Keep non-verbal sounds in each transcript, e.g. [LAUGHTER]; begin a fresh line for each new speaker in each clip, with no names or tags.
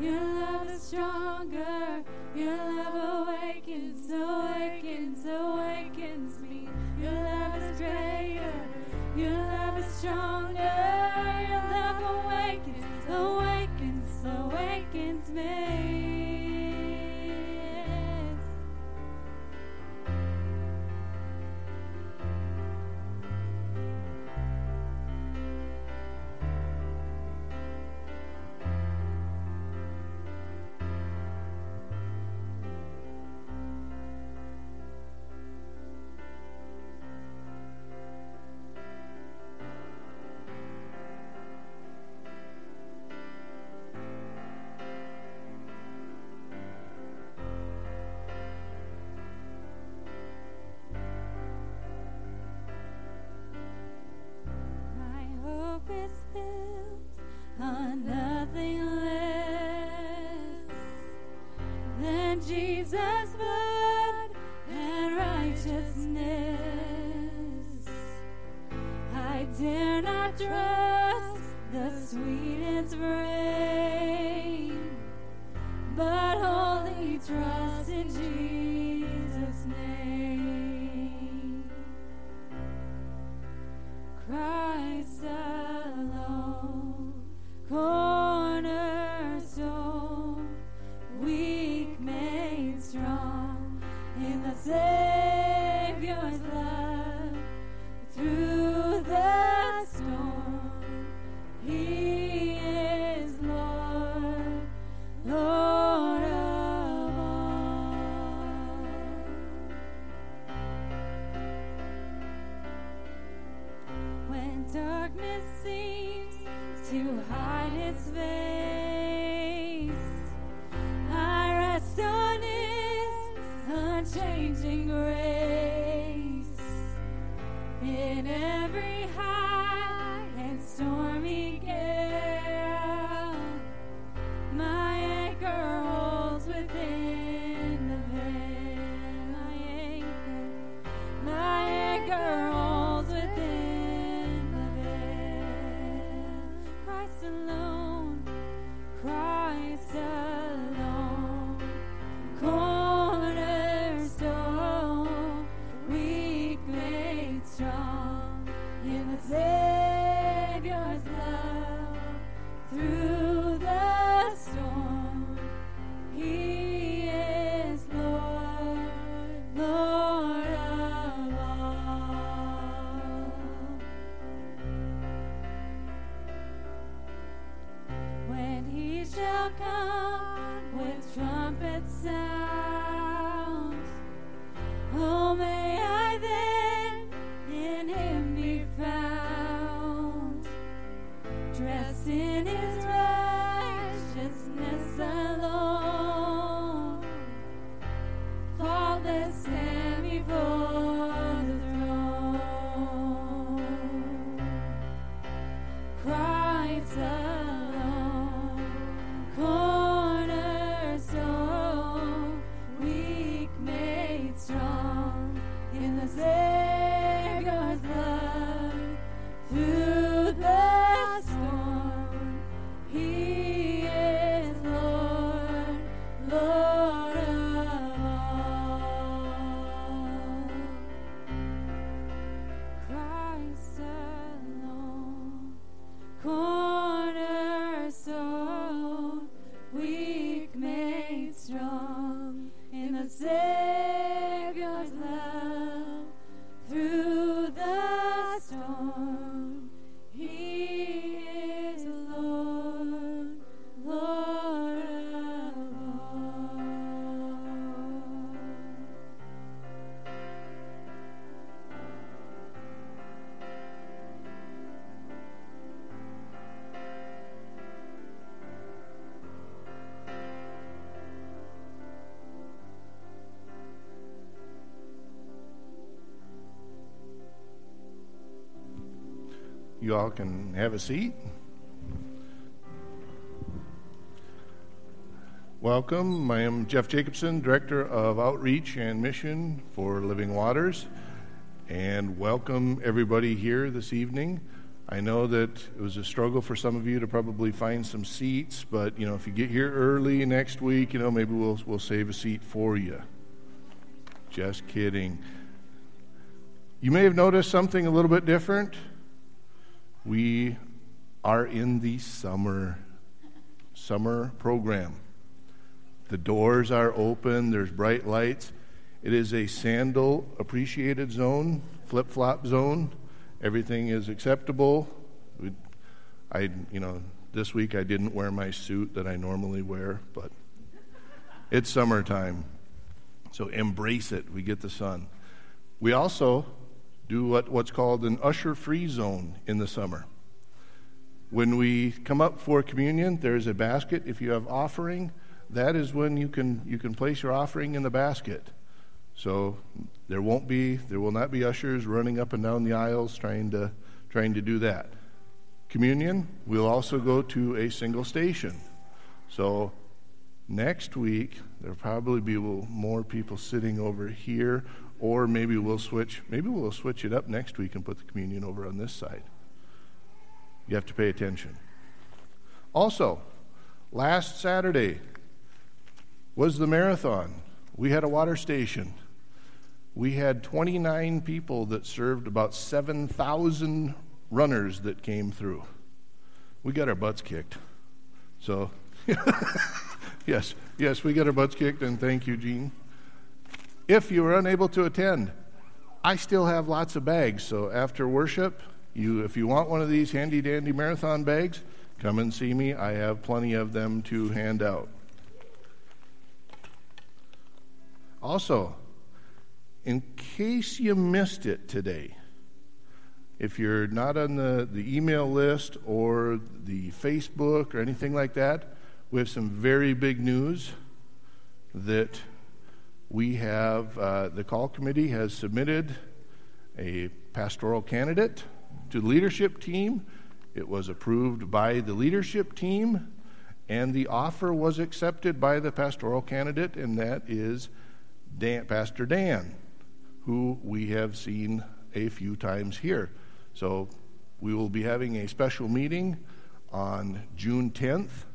Your love is stronger. Your love awakens, awakens, awakens me. Your love is greater. Your love is stronger. to hide its face.
You all can have a seat. Welcome. I am Jeff Jacobson, Director of Outreach and Mission for Living Waters. And welcome everybody here this evening. I know that it was a struggle for some of you to probably find some seats, but you know, if you get here early next week, you know, maybe we'll we'll save a seat for you. Just kidding. You may have noticed something a little bit different. We are in the summer summer program. The doors are open, there's bright lights. It is a sandal appreciated zone, flip flop zone. Everything is acceptable. I, you know, this week I didn't wear my suit that I normally wear, but it's summertime. So embrace it. We get the sun. We also do what, what's called an usher free zone in the summer. When we come up for communion, there's a basket. If you have offering, that is when you can, you can place your offering in the basket. So there won't be, there will not be ushers running up and down the aisles trying to, trying to do that. Communion, we'll also go to a single station. So next week, there'll probably be more people sitting over here, or maybe we'll switch, maybe we'll switch it up next week and put the communion over on this side. You have to pay attention. Also, last Saturday was the marathon. We had a water station we had 29 people that served about 7,000 runners that came through. We got our butts kicked. So, [LAUGHS] yes, yes, we got our butts kicked, and thank you, Gene. If you were unable to attend, I still have lots of bags. So after worship, you, if you want one of these handy dandy marathon bags, come and see me. I have plenty of them to hand out. Also, in case you missed it today, if you're not on the, the email list or the Facebook or anything like that, we have some very big news that we have uh, the call committee has submitted a pastoral candidate to the leadership team. It was approved by the leadership team, and the offer was accepted by the pastoral candidate, and that is Dan, Pastor Dan who we have seen a few times here. So we will be having a special meeting on June 10th.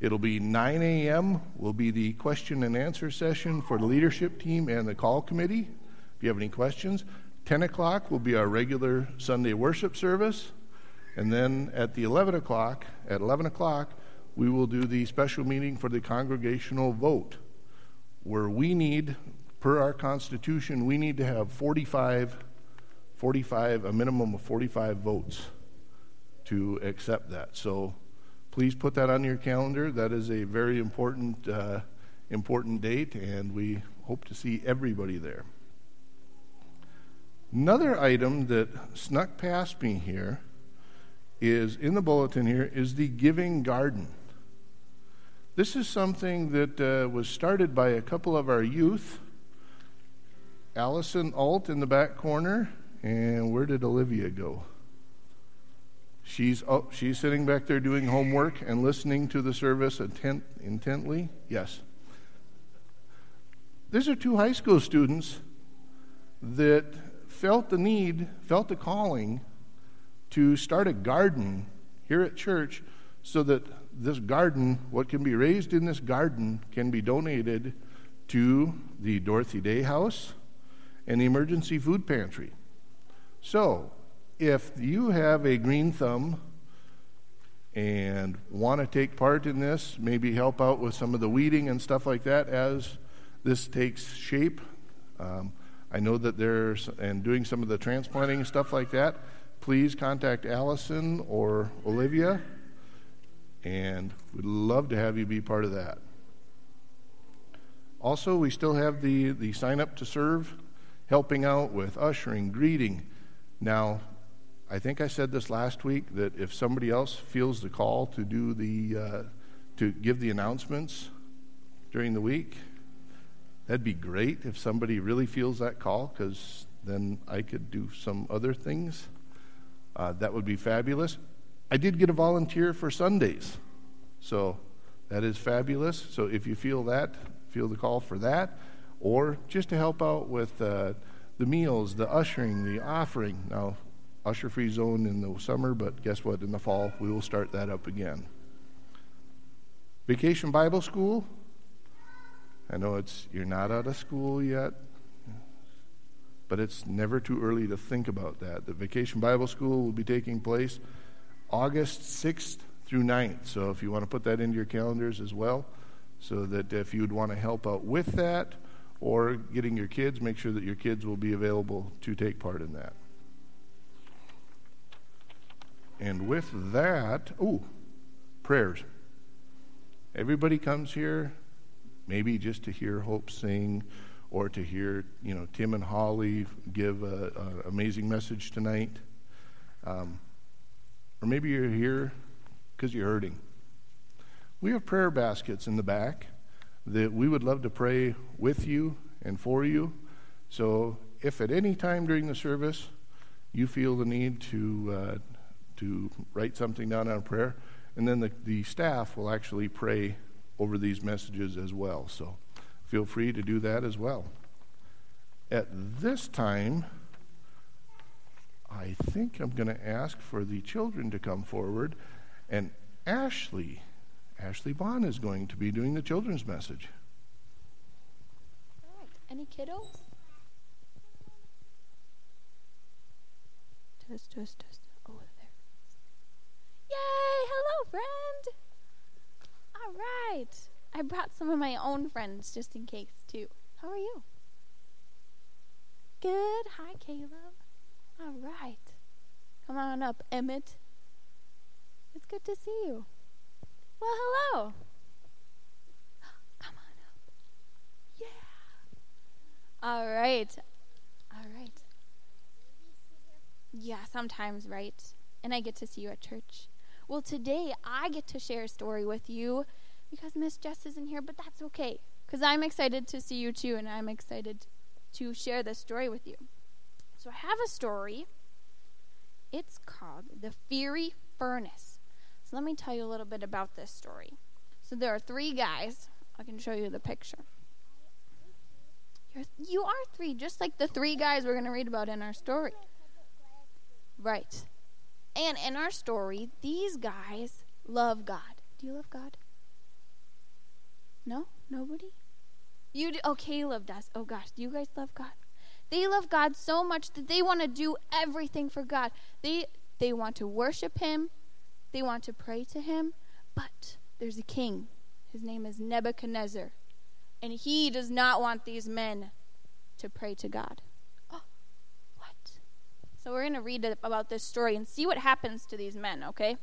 It'll be 9 a.m. will be the question and answer session for the leadership team and the call committee. If you have any questions, 10 o'clock will be our regular Sunday worship service. And then at the 11 o'clock, at 11 o'clock, we will do the special meeting for the congregational vote, where we need per our Constitution, we need to have 45, 45, a minimum of 45 votes to accept that. So please put that on your calendar. That is a very important, uh, important date, and we hope to see everybody there. Another item that snuck past me here is in the bulletin here is the giving garden. This is something that uh, was started by a couple of our youth Allison Alt in the back corner. And where did Olivia go? She's, oh, she's sitting back there doing homework and listening to the service intent, intently. Yes. These are two high school students that felt the need, felt the calling to start a garden here at church so that this garden, what can be raised in this garden, can be donated to the Dorothy Day House and the emergency food pantry. So, if you have a green thumb and want to take part in this, maybe help out with some of the weeding and stuff like that as this takes shape. Um, I know that there's, and doing some of the transplanting and stuff like that, please contact Allison or Olivia, and we'd love to have you be part of that. Also, we still have the, the sign up to serve helping out with ushering, greeting. Now, I think I said this last week that if somebody else feels the call to do the uh, to give the announcements during the week, that'd be great if somebody really feels that call because then I could do some other things. Uh, that would be fabulous. I did get a volunteer for Sundays, so that is fabulous. So if you feel that, feel the call for that or just to help out with uh, the meals, the ushering, the offering. Now, usher free zone in the summer, but guess what? In the fall, we will start that up again. Vacation Bible School. I know it's you're not out of school yet, but it's never too early to think about that. The Vacation Bible School will be taking place August 6th through 9th. So if you want to put that into your calendars as well, so that if you would want to help out with that or getting your kids, make sure that your kids will be available to take part in that. And with that, oh, prayers. Everybody comes here maybe just to hear Hope sing or to hear, you know, Tim and Holly give an amazing message tonight. Um, or maybe you're here because you're hurting. We have prayer baskets in the back that we would love to pray with you and for you. So if at any time during the service you feel the need to, uh, to write something down on a prayer, and then the, the staff will actually pray over these messages as well. So feel free to do that as well. At this time, I think I'm going to ask for the children to come forward, and Ashley, Ashley Bond is going to be doing the children's message.
All right. Any kiddos? Test, test, test. Friend. All right. I brought some of my own friends just in case, too. How are you? Good. Hi, Caleb. All right. Come on up, Emmett. It's good to see you. Well, hello. [GASPS] Come on up. Yeah. All right. All right. Yeah, sometimes, right? And I get to see you at church. Well, today I get to share a story with you because Miss Jess isn't here, but that's okay because I'm excited to see you too, and I'm excited to share this story with you. So I have a story. It's called The Fiery Furnace. So let me tell you a little bit about this story. So there are three guys. I can show you the picture. You're, you are three, just like the three guys we're going to read about in our story. Right. And in our story, these guys love God. Do you love God? No? Nobody? You do? Oh, Caleb does. Oh, gosh. Do you guys love God? They love God so much that they want to do everything for God. They, they want to worship Him, they want to pray to Him, but there's a king. His name is Nebuchadnezzar. And he does not want these men to pray to God. So we're going to read about this story and see what happens to these men, okay?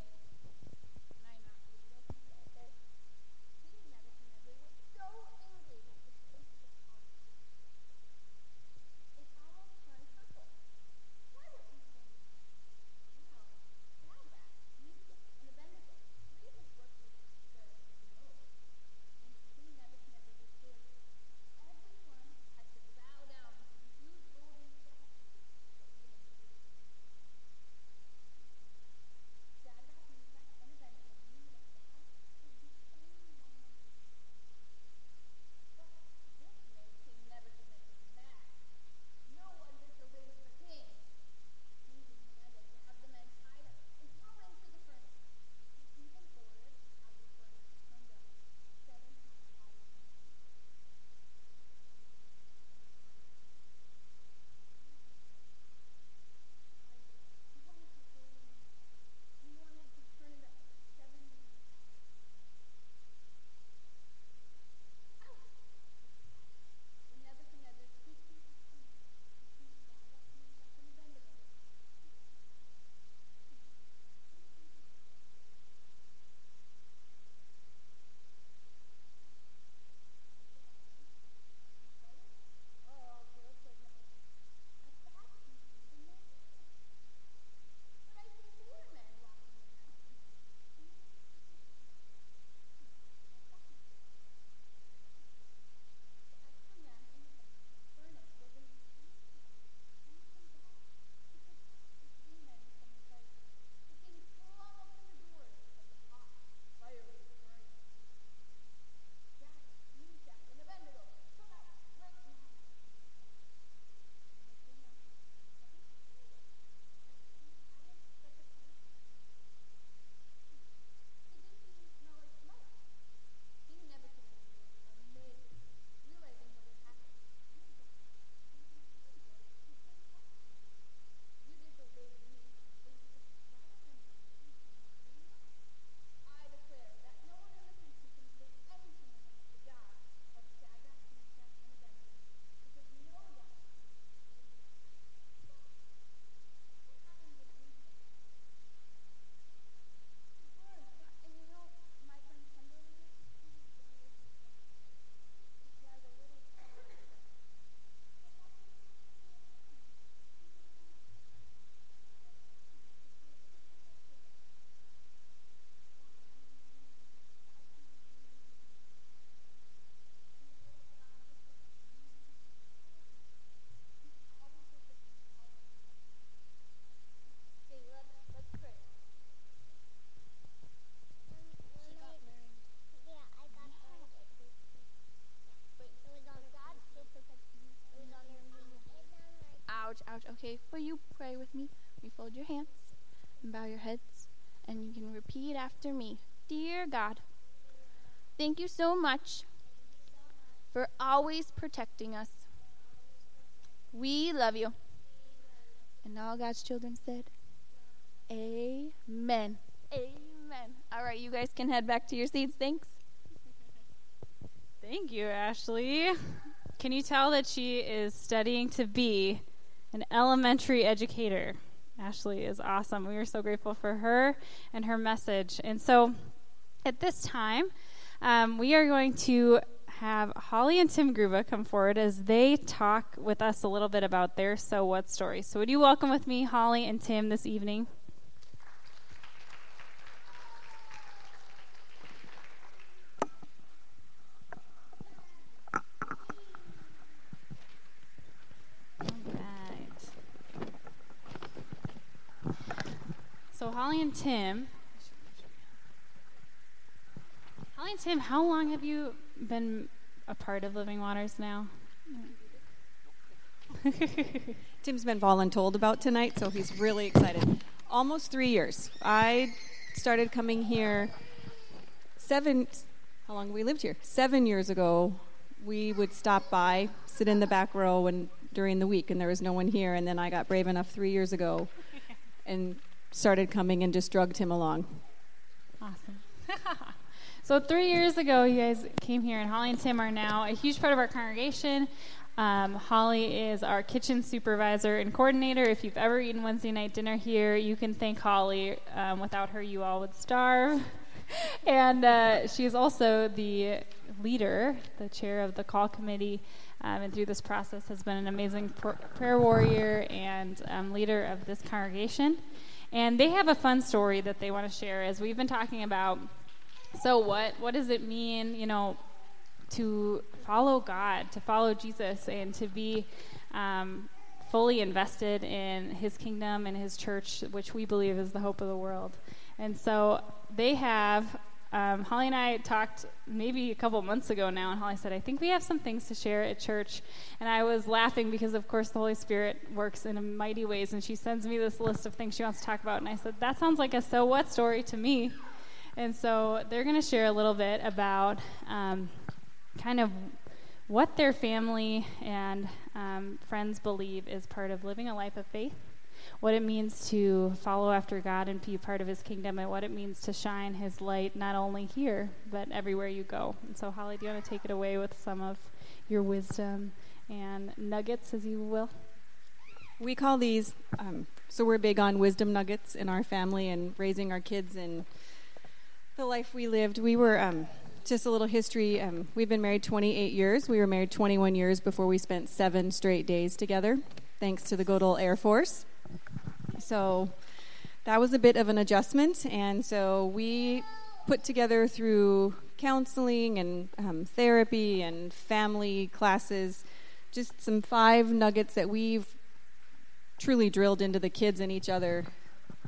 Okay? But you pray with me. You fold your hands and bow your heads, and you can repeat after me Dear God, thank you so much for always protecting us. We love you. And all God's children said, Amen. Amen. All right, you guys can head back to your seats. Thanks.
Thank you, Ashley. Can you tell that she is studying to be an elementary educator? Ashley is awesome. We are so grateful for her and her message. And so at this time, um, we are going to have Holly and Tim Gruba come forward as they talk with us a little bit about their So What story. So, would you welcome with me Holly and Tim this evening? So Holly and Tim, Holly and Tim, how long have you been a part of Living Waters now? [LAUGHS]
Tim's been voluntold about tonight, so he's really excited. Almost three years. I started coming here seven. How long have we lived here? Seven years ago. We would stop by, sit in the back row, and during the week, and there was no one here. And then I got brave enough three years ago, [LAUGHS] and started coming and just drugged him along.
Awesome. [LAUGHS] so three years ago, you guys came here, and Holly and Tim are now a huge part of our congregation. Um, Holly is our kitchen supervisor and coordinator. If you've ever eaten Wednesday night dinner here, you can thank Holly. Um, without her, you all would starve. [LAUGHS] and uh, she is also the leader, the chair of the call committee. Um, and through this process has been an amazing pr- prayer warrior and um, leader of this congregation. And they have a fun story that they want to share as we've been talking about. So, what, what does it mean, you know, to follow God, to follow Jesus, and to be um, fully invested in his kingdom and his church, which we believe is the hope of the world? And so they have um, Holly and I talked maybe a couple months ago now, and Holly said, I think we have some things to share at church. And I was laughing because, of course, the Holy Spirit works in mighty ways, and she sends me this list of things she wants to talk about. And I said, That sounds like a so what story to me. And so they're going to share a little bit about um, kind of what their family and um, friends believe is part of living a life of faith what it means to follow after God and be part of His kingdom, and what it means to shine His light not only here, but everywhere you go. And so, Holly, do you want to take it away with some of your wisdom and nuggets, as you will?
We call these, um, so we're big on wisdom nuggets in our family and raising our kids and the life we lived. We were, um, just a little history. Um, we've been married 28 years. We were married 21 years before we spent seven straight days together, thanks to the good old Air Force. So that was a bit of an adjustment. And so we put together through counseling and um, therapy and family classes just some five nuggets that we've truly drilled into the kids and each other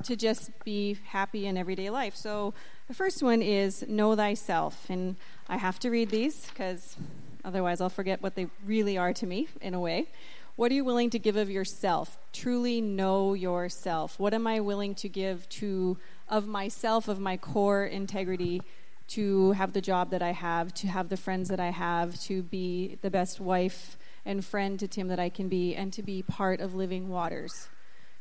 to just be happy in everyday life. So the first one is know thyself. And I have to read these because otherwise I'll forget what they really are to me in a way. What are you willing to give of yourself? Truly know yourself. What am I willing to give to of myself, of my core integrity, to have the job that I have, to have the friends that I have, to be the best wife and friend to Tim that I can be, and to be part of living waters?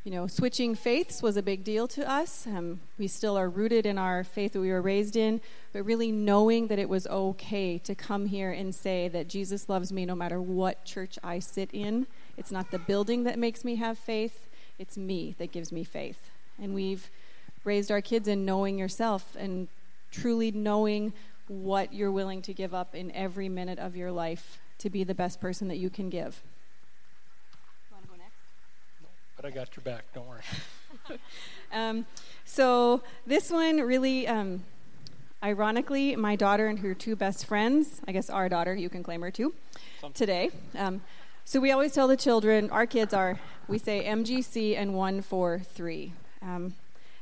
You know, switching faiths was a big deal to us. Um, we still are rooted in our faith that we were raised in, but really knowing that it was okay to come here and say that Jesus loves me no matter what church I sit in it's not the building that makes me have faith, it's me that gives me faith. And we've raised our kids in knowing yourself and truly knowing what you're willing to give up in every minute of your life to be the best person that you can give.
You want to go next? No, but I got your back. Don't worry. [LAUGHS]
um, so this one really, um, ironically, my daughter and her two best friends, I guess our daughter, you can claim her too, today. Um, so we always tell the children, our kids are, we say MGC and 143. Um,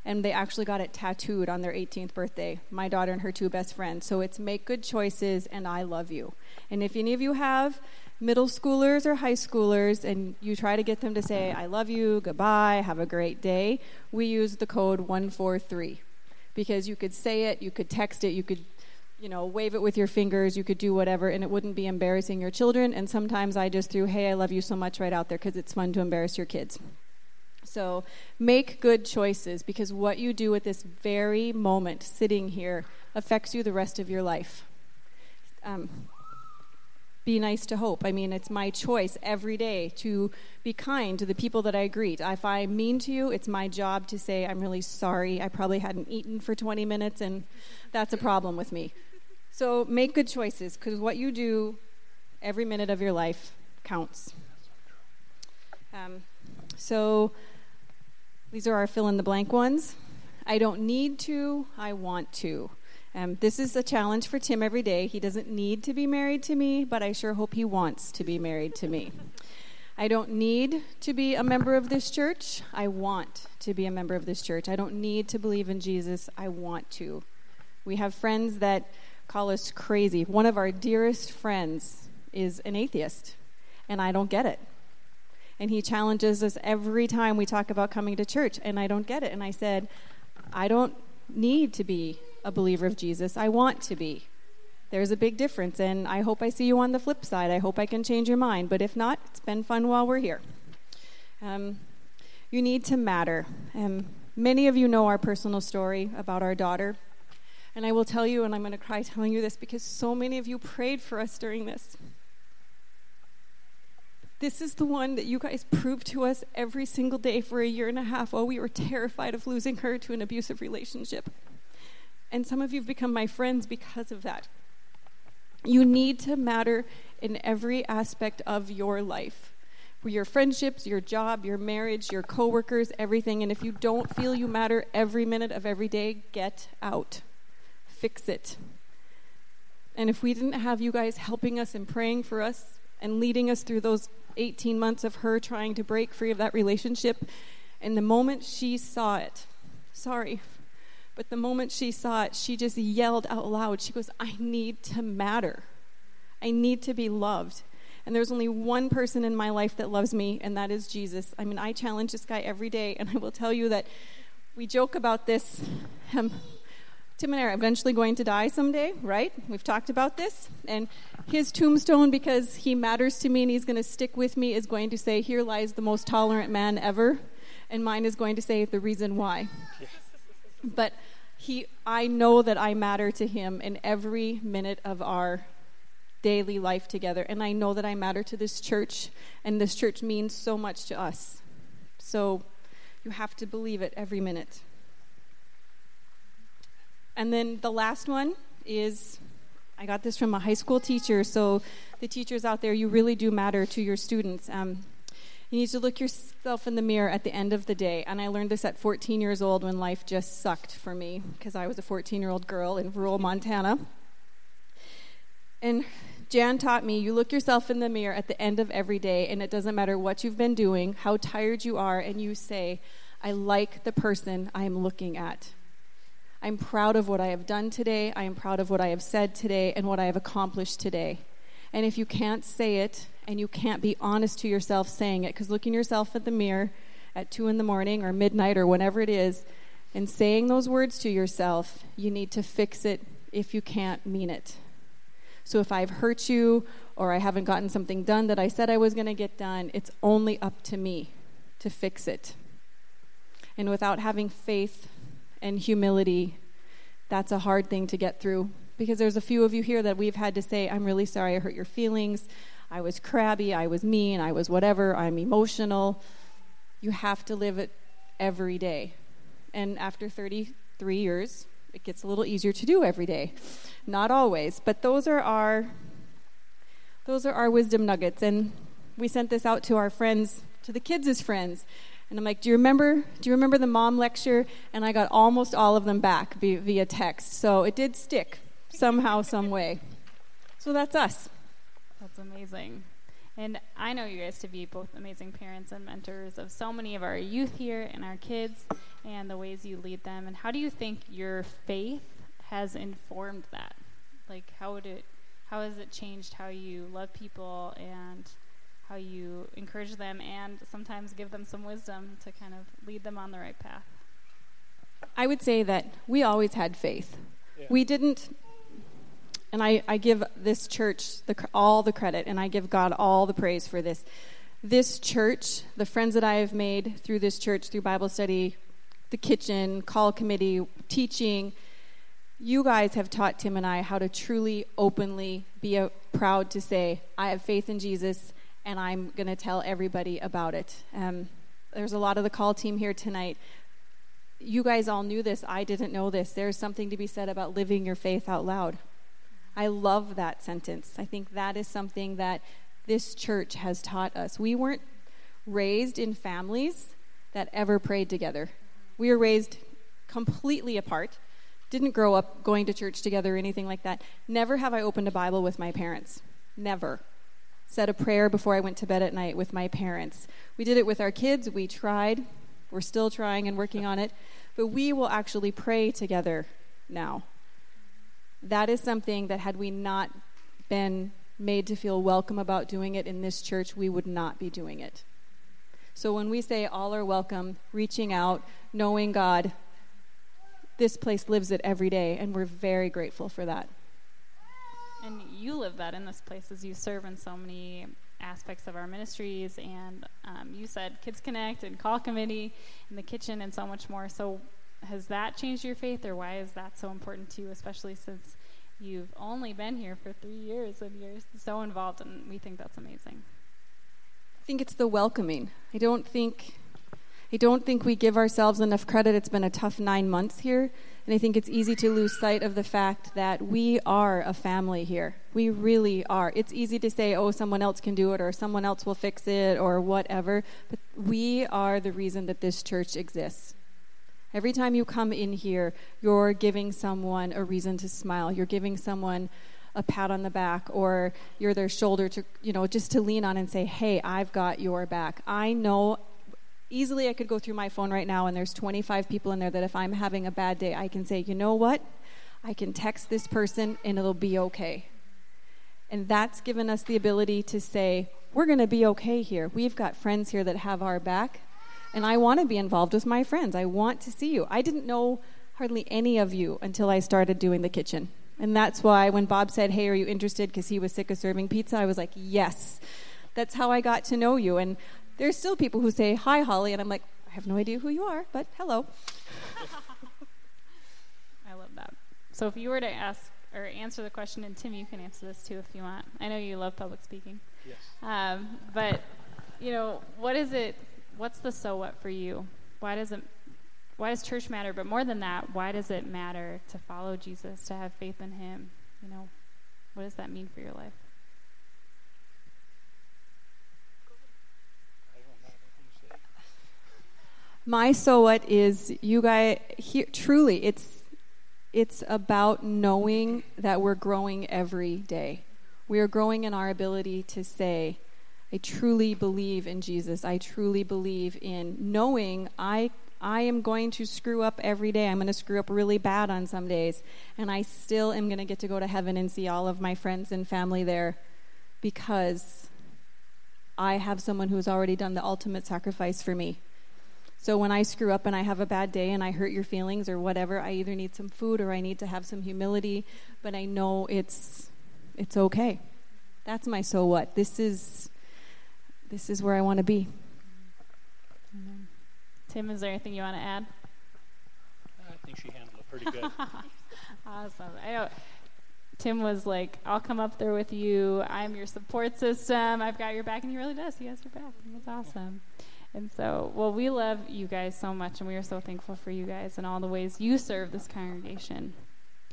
and they actually got it tattooed on their 18th birthday, my daughter and her two best friends. So it's make good choices and I love you. And if any of you have middle schoolers or high schoolers and you try to get them to say, I love you, goodbye, have a great day, we use the code 143 because you could say it, you could text it, you could you know, wave it with your fingers, you could do whatever, and it wouldn't be embarrassing your children. And sometimes I just threw, hey, I love you so much right out there because it's fun to embarrass your kids. So make good choices because what you do at this very moment, sitting here, affects you the rest of your life. Um, be nice to hope. I mean, it's my choice every day to be kind to the people that I greet. If I'm mean to you, it's my job to say, I'm really sorry. I probably hadn't eaten for 20 minutes, and that's a problem with me. So make good choices because what you do every minute of your life counts. Um, so these are our fill in the blank ones. I don't need to, I want to. Um, this is a challenge for Tim every day. He doesn't need to be married to me, but I sure hope he wants to be married to me. I don't need to be a member of this church. I want to be a member of this church. I don't need to believe in Jesus. I want to. We have friends that call us crazy. One of our dearest friends is an atheist, and I don't get it. And he challenges us every time we talk about coming to church, and I don't get it. And I said, I don't need to be a believer of Jesus. I want to be. There's a big difference, and I hope I see you on the flip side. I hope I can change your mind. But if not, it's been fun while we're here. Um, you need to matter. Um, many of you know our personal story about our daughter. And I will tell you, and I'm going to cry telling you this because so many of you prayed for us during this. This is the one that you guys proved to us every single day for a year and a half while we were terrified of losing her to an abusive relationship. And some of you have become my friends because of that. You need to matter in every aspect of your life. Your friendships, your job, your marriage, your coworkers, everything. And if you don't feel you matter every minute of every day, get out. Fix it. And if we didn't have you guys helping us and praying for us and leading us through those 18 months of her trying to break free of that relationship, and the moment she saw it, sorry, but the moment she saw it, she just yelled out loud. She goes, I need to matter. I need to be loved. And there's only one person in my life that loves me, and that is Jesus. I mean, I challenge this guy every day, and I will tell you that we joke about this. Um, Tim and I are eventually going to die someday, right? We've talked about this. And his tombstone, because he matters to me and he's going to stick with me, is going to say, Here lies the most tolerant man ever. And mine is going to say, The reason why. [LAUGHS] But he, I know that I matter to him in every minute of our daily life together. And I know that I matter to this church, and this church means so much to us. So you have to believe it every minute. And then the last one is I got this from a high school teacher. So the teachers out there, you really do matter to your students. Um, you need to look yourself in the mirror at the end of the day. And I learned this at 14 years old when life just sucked for me because I was a 14 year old girl in rural Montana. And Jan taught me you look yourself in the mirror at the end of every day, and it doesn't matter what you've been doing, how tired you are, and you say, I like the person I am looking at. I'm proud of what I have done today. I am proud of what I have said today and what I have accomplished today. And if you can't say it and you can't be honest to yourself saying it, because looking yourself at the mirror at 2 in the morning or midnight or whenever it is, and saying those words to yourself, you need to fix it if you can't mean it. So if I've hurt you or I haven't gotten something done that I said I was going to get done, it's only up to me to fix it. And without having faith and humility, that's a hard thing to get through because there's a few of you here that we've had to say, I'm really sorry I hurt your feelings. I was crabby, I was mean, I was whatever, I'm emotional. You have to live it every day. And after 33 years, it gets a little easier to do every day. Not always, but those are our those are our wisdom nuggets and we sent this out to our friends, to the kids' friends. And I'm like, "Do you remember? Do you remember the mom lecture?" And I got almost all of them back via text. So it did stick somehow, some way. So that's us.
That's amazing. And I know you guys to be both amazing parents and mentors of so many of our youth here and our kids and the ways you lead them. And how do you think your faith has informed that? Like how would it how has it changed how you love people and how you encourage them and sometimes give them some wisdom to kind of lead them on the right path?
I would say that we always had faith. Yeah. We didn't, and I, I give this church the, all the credit, and I give God all the praise for this. This church, the friends that I have made through this church, through Bible study, the kitchen, call committee, teaching, you guys have taught Tim and I how to truly, openly be a, proud to say, I have faith in Jesus and I'm going to tell everybody about it. Um, there's a lot of the call team here tonight. You guys all knew this. I didn't know this. There's something to be said about living your faith out loud. I love that sentence. I think that is something that this church has taught us. We weren't raised in families that ever prayed together. We were raised completely apart. Didn't grow up going to church together or anything like that. Never have I opened a Bible with my parents. Never said a prayer before I went to bed at night with my parents. We did it with our kids. We tried. We're still trying and working on it. But we will actually pray together now. That is something that, had we not been made to feel welcome about doing it in this church, we would not be doing it. So when we say all are welcome, reaching out, knowing God, this place lives it every day, and we're very grateful for that.
You live that in this place as you serve in so many aspects of our ministries. And um, you said Kids Connect and Call Committee and the kitchen and so much more. So, has that changed your faith, or why is that so important to you, especially since you've only been here for three years and you're so involved? And we think that's amazing.
I think it's the welcoming. I don't think. I don't think we give ourselves enough credit. It's been a tough nine months here and I think it's easy to lose sight of the fact that we are a family here. We really are. It's easy to say, oh, someone else can do it, or someone else will fix it, or whatever. But we are the reason that this church exists. Every time you come in here, you're giving someone a reason to smile. You're giving someone a pat on the back or you're their shoulder to you know just to lean on and say hey i've got your back i know easily I could go through my phone right now and there's 25 people in there that if I'm having a bad day, I can say, you know what? I can text this person and it'll be okay. And that's given us the ability to say, we're going to be okay here. We've got friends here that have our back, and I want to be involved with my friends. I want to see you. I didn't know hardly any of you until I started doing the kitchen. And that's why when Bob said, Hey, are you interested? Because he was sick of serving pizza, I was like, Yes. That's how I got to know you. And there's still people who say, Hi, Holly, and I'm like, I have no idea who you are, but hello. [LAUGHS]
I love that. So if you were to ask or answer the question, and Tim, you can answer this too if you want. I know you love public speaking.
Yes.
Um, but, you know, what is it, what's the so what for you? Why does it, why does church matter? But more than that, why does it matter to follow Jesus, to have faith in him? You know, what does that mean for your life?
My so what is you guys here truly it's it's about knowing that we're growing every day. We are growing in our ability to say i truly believe in jesus. I truly believe in knowing i i am going to screw up every day. I'm going to screw up really bad on some days and i still am going to get to go to heaven and see all of my friends and family there because i have someone who's already done the ultimate sacrifice for me so when I screw up and I have a bad day and I hurt your feelings or whatever, I either need some food or I need to have some humility, but I know it's it's okay. That's my so what. This is this is where I want to be.
Amen. Tim, is there anything you want to add?
I think she handled it pretty good. [LAUGHS]
awesome. I know Tim was like, I'll come up there with you. I'm your support system. I've got your back. And he really does. He has your back. And that's awesome. And so, well, we love you guys so much, and we are so thankful for you guys and all the ways you serve this congregation,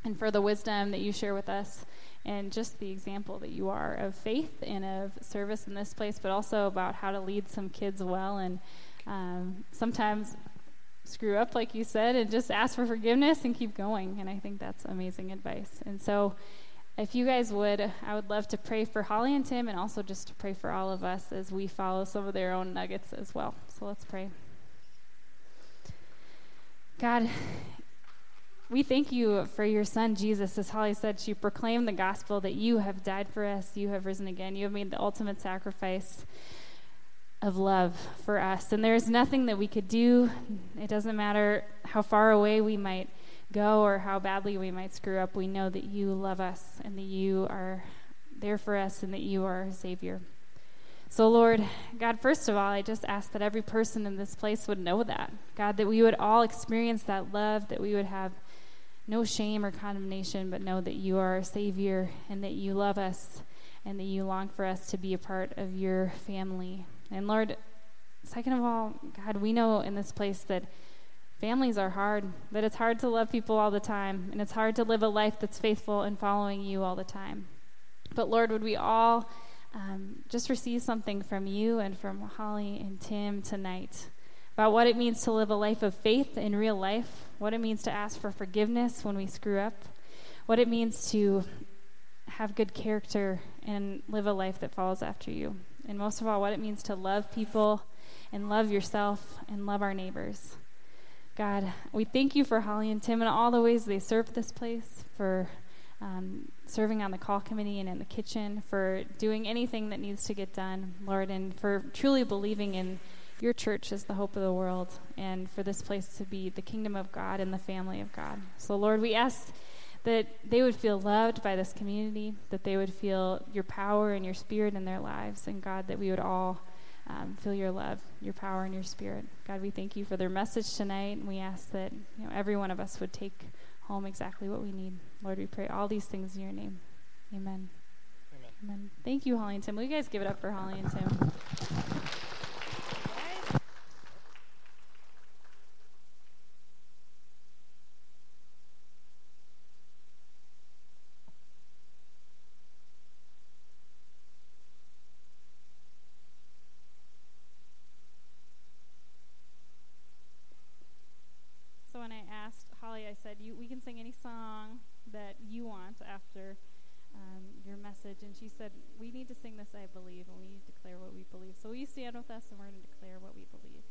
and for the wisdom that you share with us, and just the example that you are of faith and of service in this place, but also about how to lead some kids well, and um, sometimes screw up, like you said, and just ask for forgiveness and keep going. And I think that's amazing advice. And so, if you guys would, I would love to pray for Holly and Tim and also just to pray for all of us as we follow some of their own nuggets as well. So let's pray. God, we thank you for your son, Jesus. As Holly said, she proclaimed the gospel that you have died for us, you have risen again, you have made the ultimate sacrifice of love for us. And there's nothing that we could do. It doesn't matter how far away we might go or how badly we might screw up. We know that you love us and that you are there for us and that you are our Savior. So, Lord, God, first of all, I just ask that every person in this place would know that. God, that we would all experience that love, that we would have no shame or condemnation, but know that you are our Savior and that you love us and that you long for us to be a part of your family. And Lord, second of all, God, we know in this place that families are hard, that it's hard to love people all the time, and it's hard to live a life that's faithful and following you all the time. But Lord, would we all um, just receive something from you and from Holly and Tim tonight about what it means to live a life of faith in real life, what it means to ask for forgiveness when we screw up, what it means to have good character and live a life that follows after you, and most of all, what it means to love people and love yourself and love our neighbors. God, we thank you for Holly and Tim and all the ways they serve this place, for um, serving on the call committee and in the kitchen, for doing anything that needs to get done, Lord, and for truly believing in your church as the hope of the world, and for this place to be the kingdom of God and the family of God. So, Lord, we ask that they would feel loved by this community, that they would feel your power and your spirit in their lives, and God, that we would all um, feel your love, your power, and your spirit. God, we thank you for their message tonight, and we ask that you know every one of us would take home exactly what we need. Lord, we pray all these things in your name. Amen. Amen. Amen. Thank you, Holly and Tim. Will you guys give it up for Holly and Tim? I said, you, we can sing any song that you want after um, your message. And she said, we need to sing this, I believe, and we need to declare what we believe. So will you stand with us and we're going to declare what we believe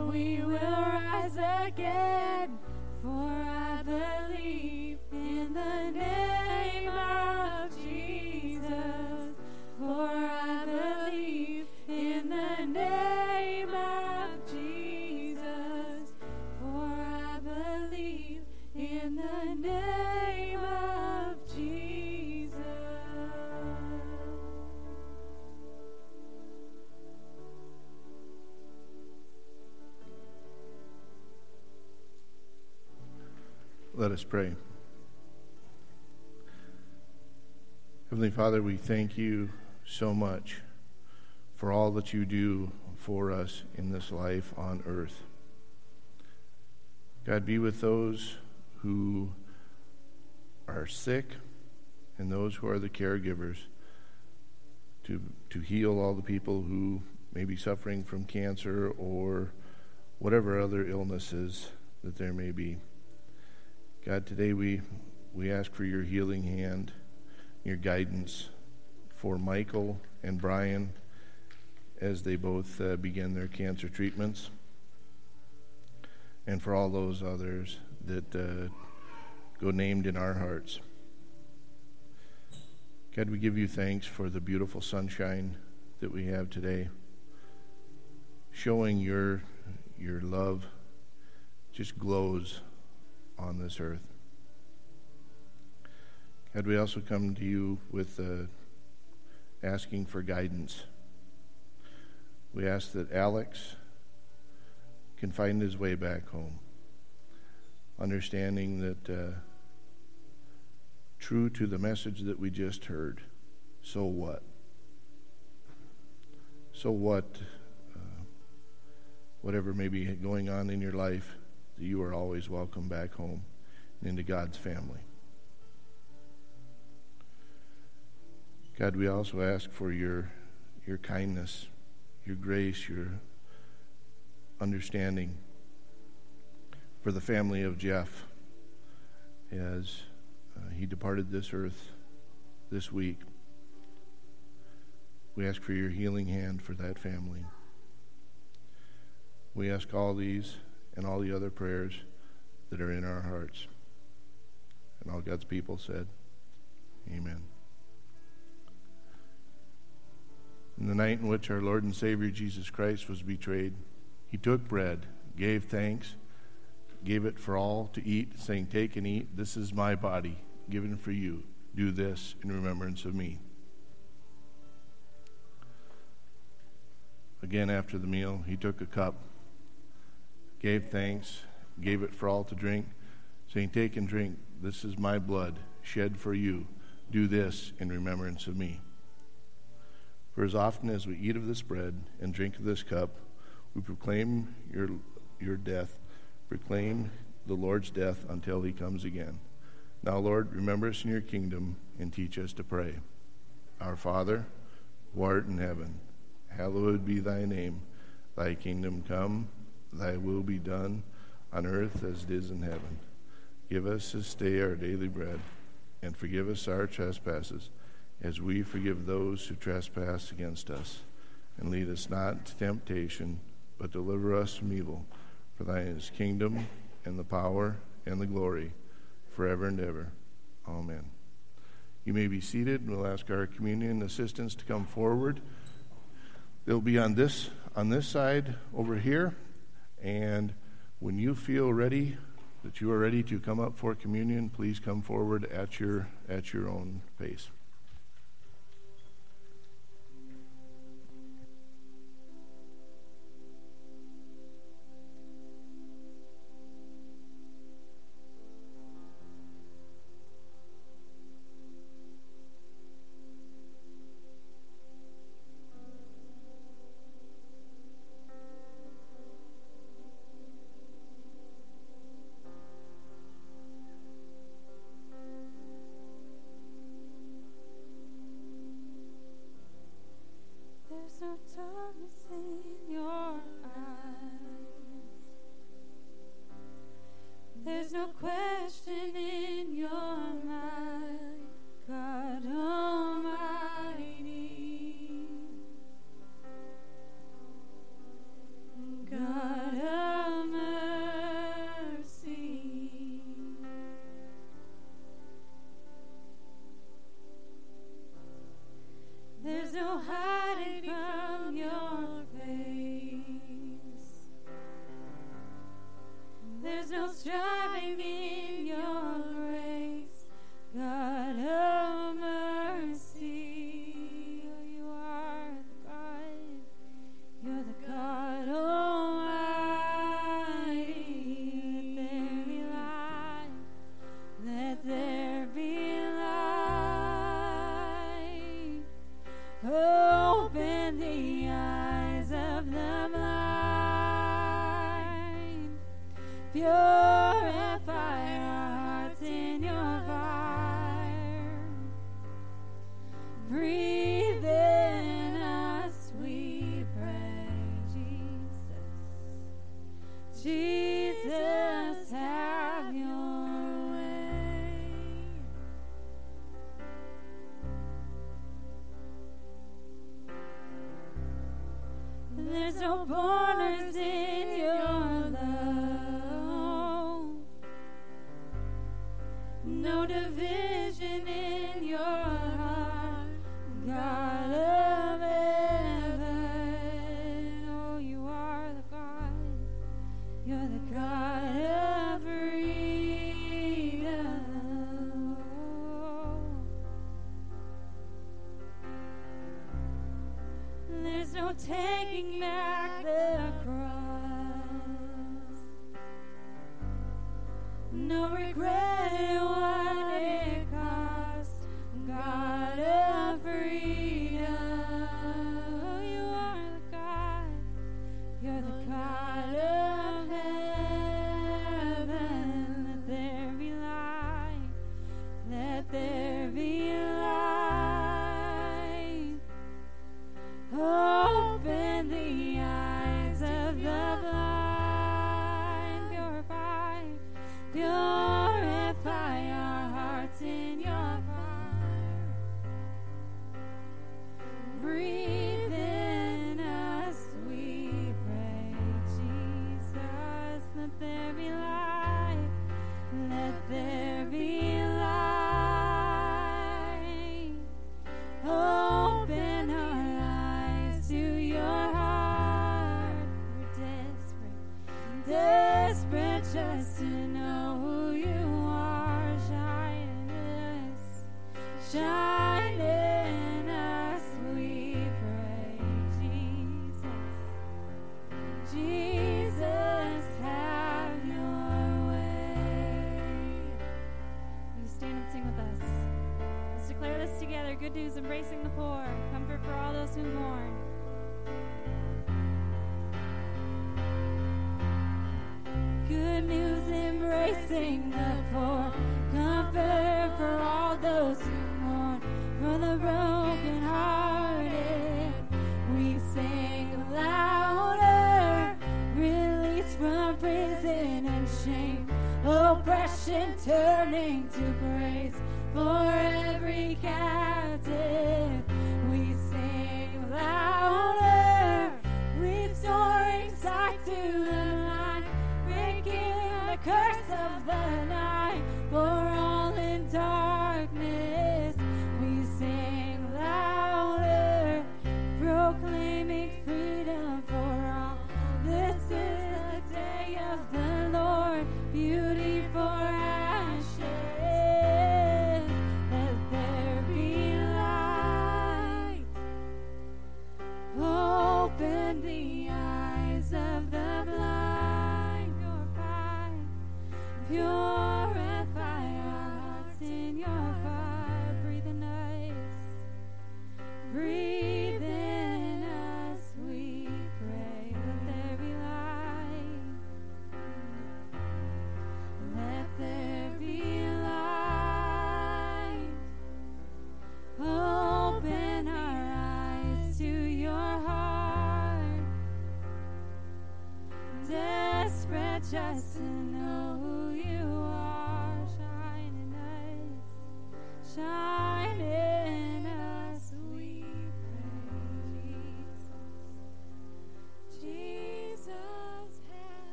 we will rise again. For
Let us pray. Heavenly Father, we thank you so much for all that you do for us in this life on earth. God, be with those who are sick and those who are the caregivers to, to heal all the people who may be suffering from cancer or whatever other illnesses that there may be. God, today we, we ask for your healing hand, your guidance for Michael and Brian as they both uh, begin their cancer treatments, and for all those others that uh, go named in our hearts. God, we give you thanks for the beautiful sunshine that we have today, showing your, your love just glows on this earth. God, we also come to you with uh, asking for guidance. We ask that Alex can find his way back home, understanding that uh, true to the message that we just heard, so what? So what? Uh, whatever may be going on in your life, you are always welcome back home and into God's family. God, we also ask for your, your kindness, your grace, your understanding for the family of Jeff as uh, he departed this earth this week. We ask for your healing hand for that family. We ask all these and all the other prayers that are in our hearts. And all God's people said, Amen. In the night in which our Lord and Savior Jesus Christ was betrayed, he took bread, gave thanks, gave it for all to eat, saying, Take and eat. This is my body given for you. Do this in remembrance of me. Again, after the meal, he took a cup, gave thanks, gave it for all to drink, saying, Take and drink. This is my blood shed for you. Do this in remembrance of me. For as often as we eat of this bread and drink of this cup, we proclaim your, your death, proclaim the Lord's death until he comes again. Now, Lord, remember us in your kingdom and teach us to pray. Our Father, who art in heaven, hallowed be thy name. Thy kingdom come, thy will be done, on earth as it is in heaven. Give us this day our daily bread, and forgive us our trespasses as we forgive those who trespass against us. And lead us not into temptation, but deliver us from evil. For thine is kingdom, and the power, and the glory, forever and ever. Amen. You may be seated, and we'll ask our communion assistants to come forward. They'll be on this on this side over here, and when you feel ready, that you are ready to come up for communion, please come forward at your at your own pace.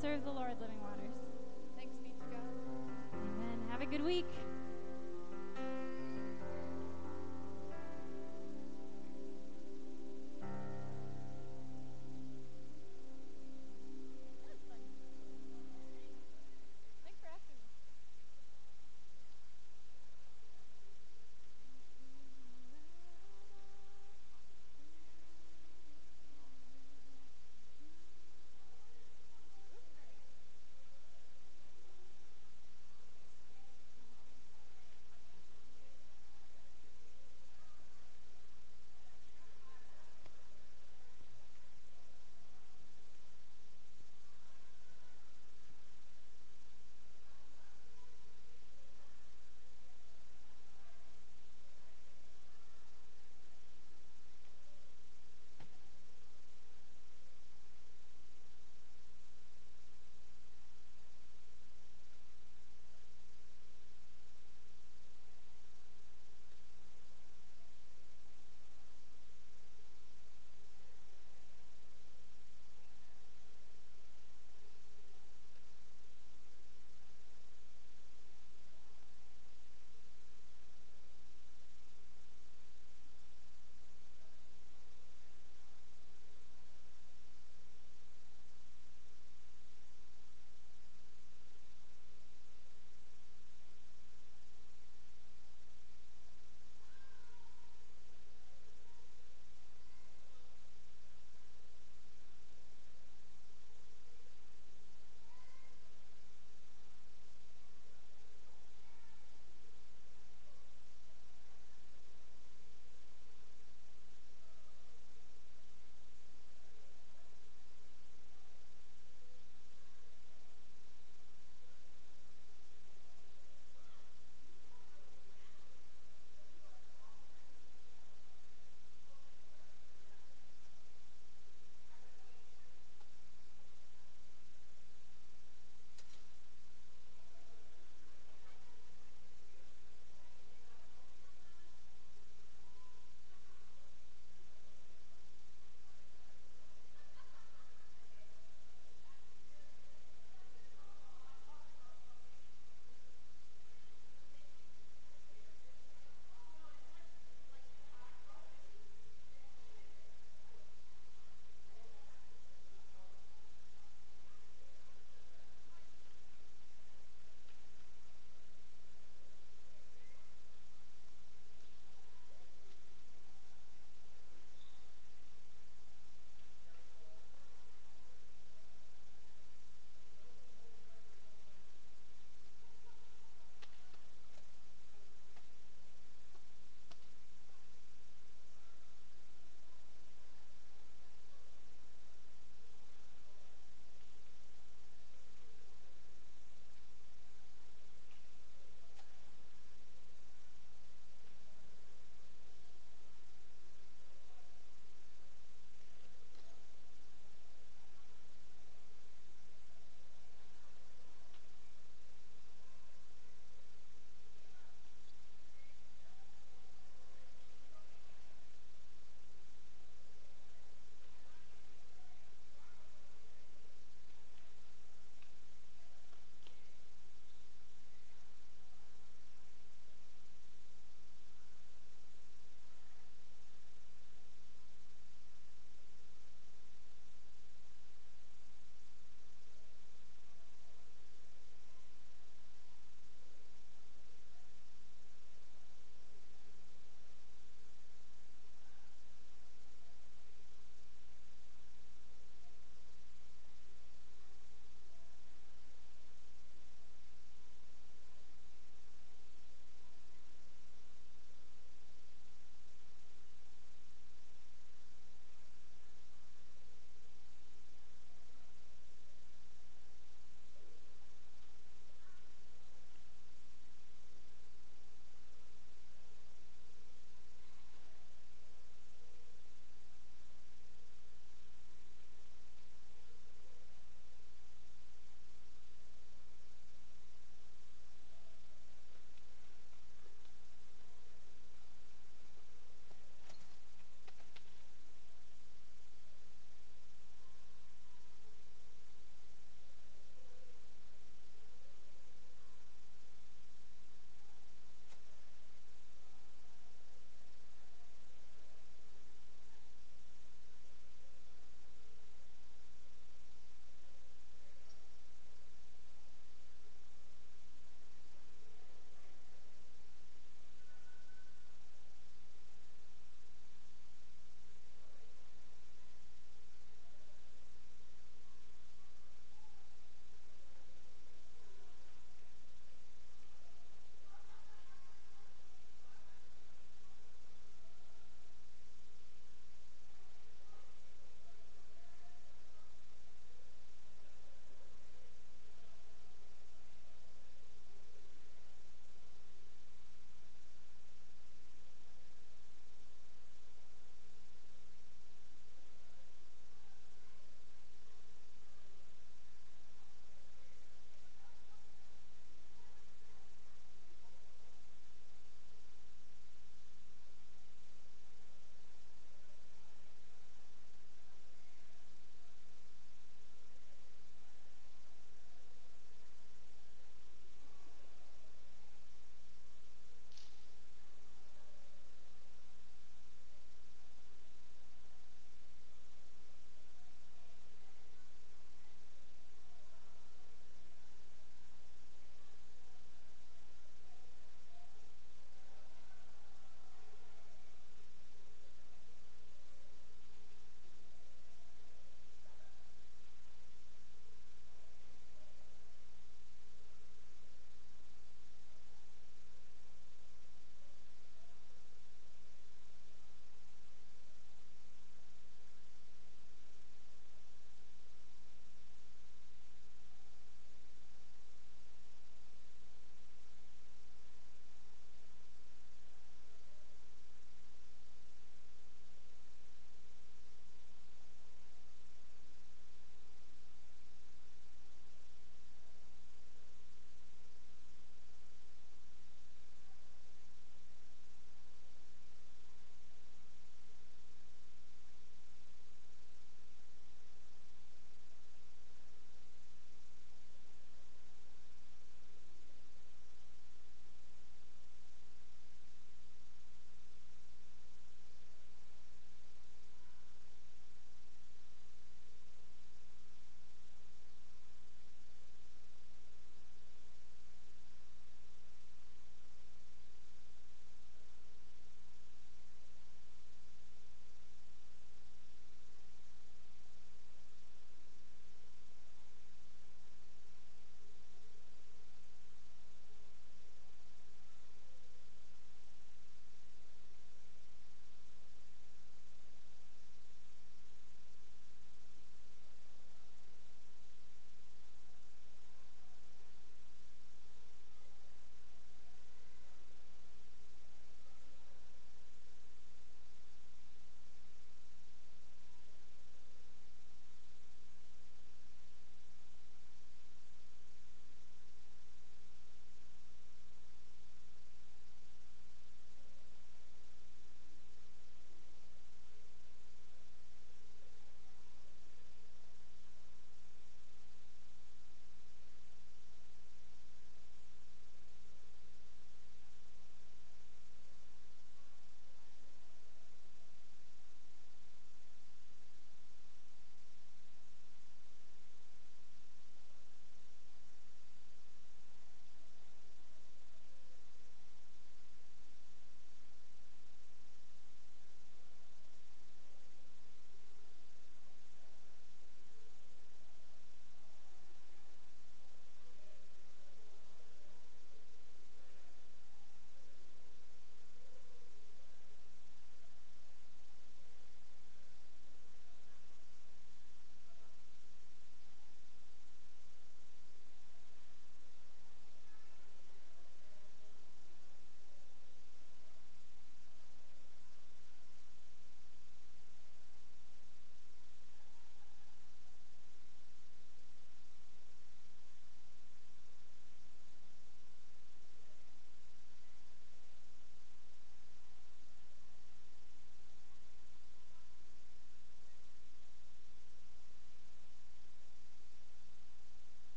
Serve the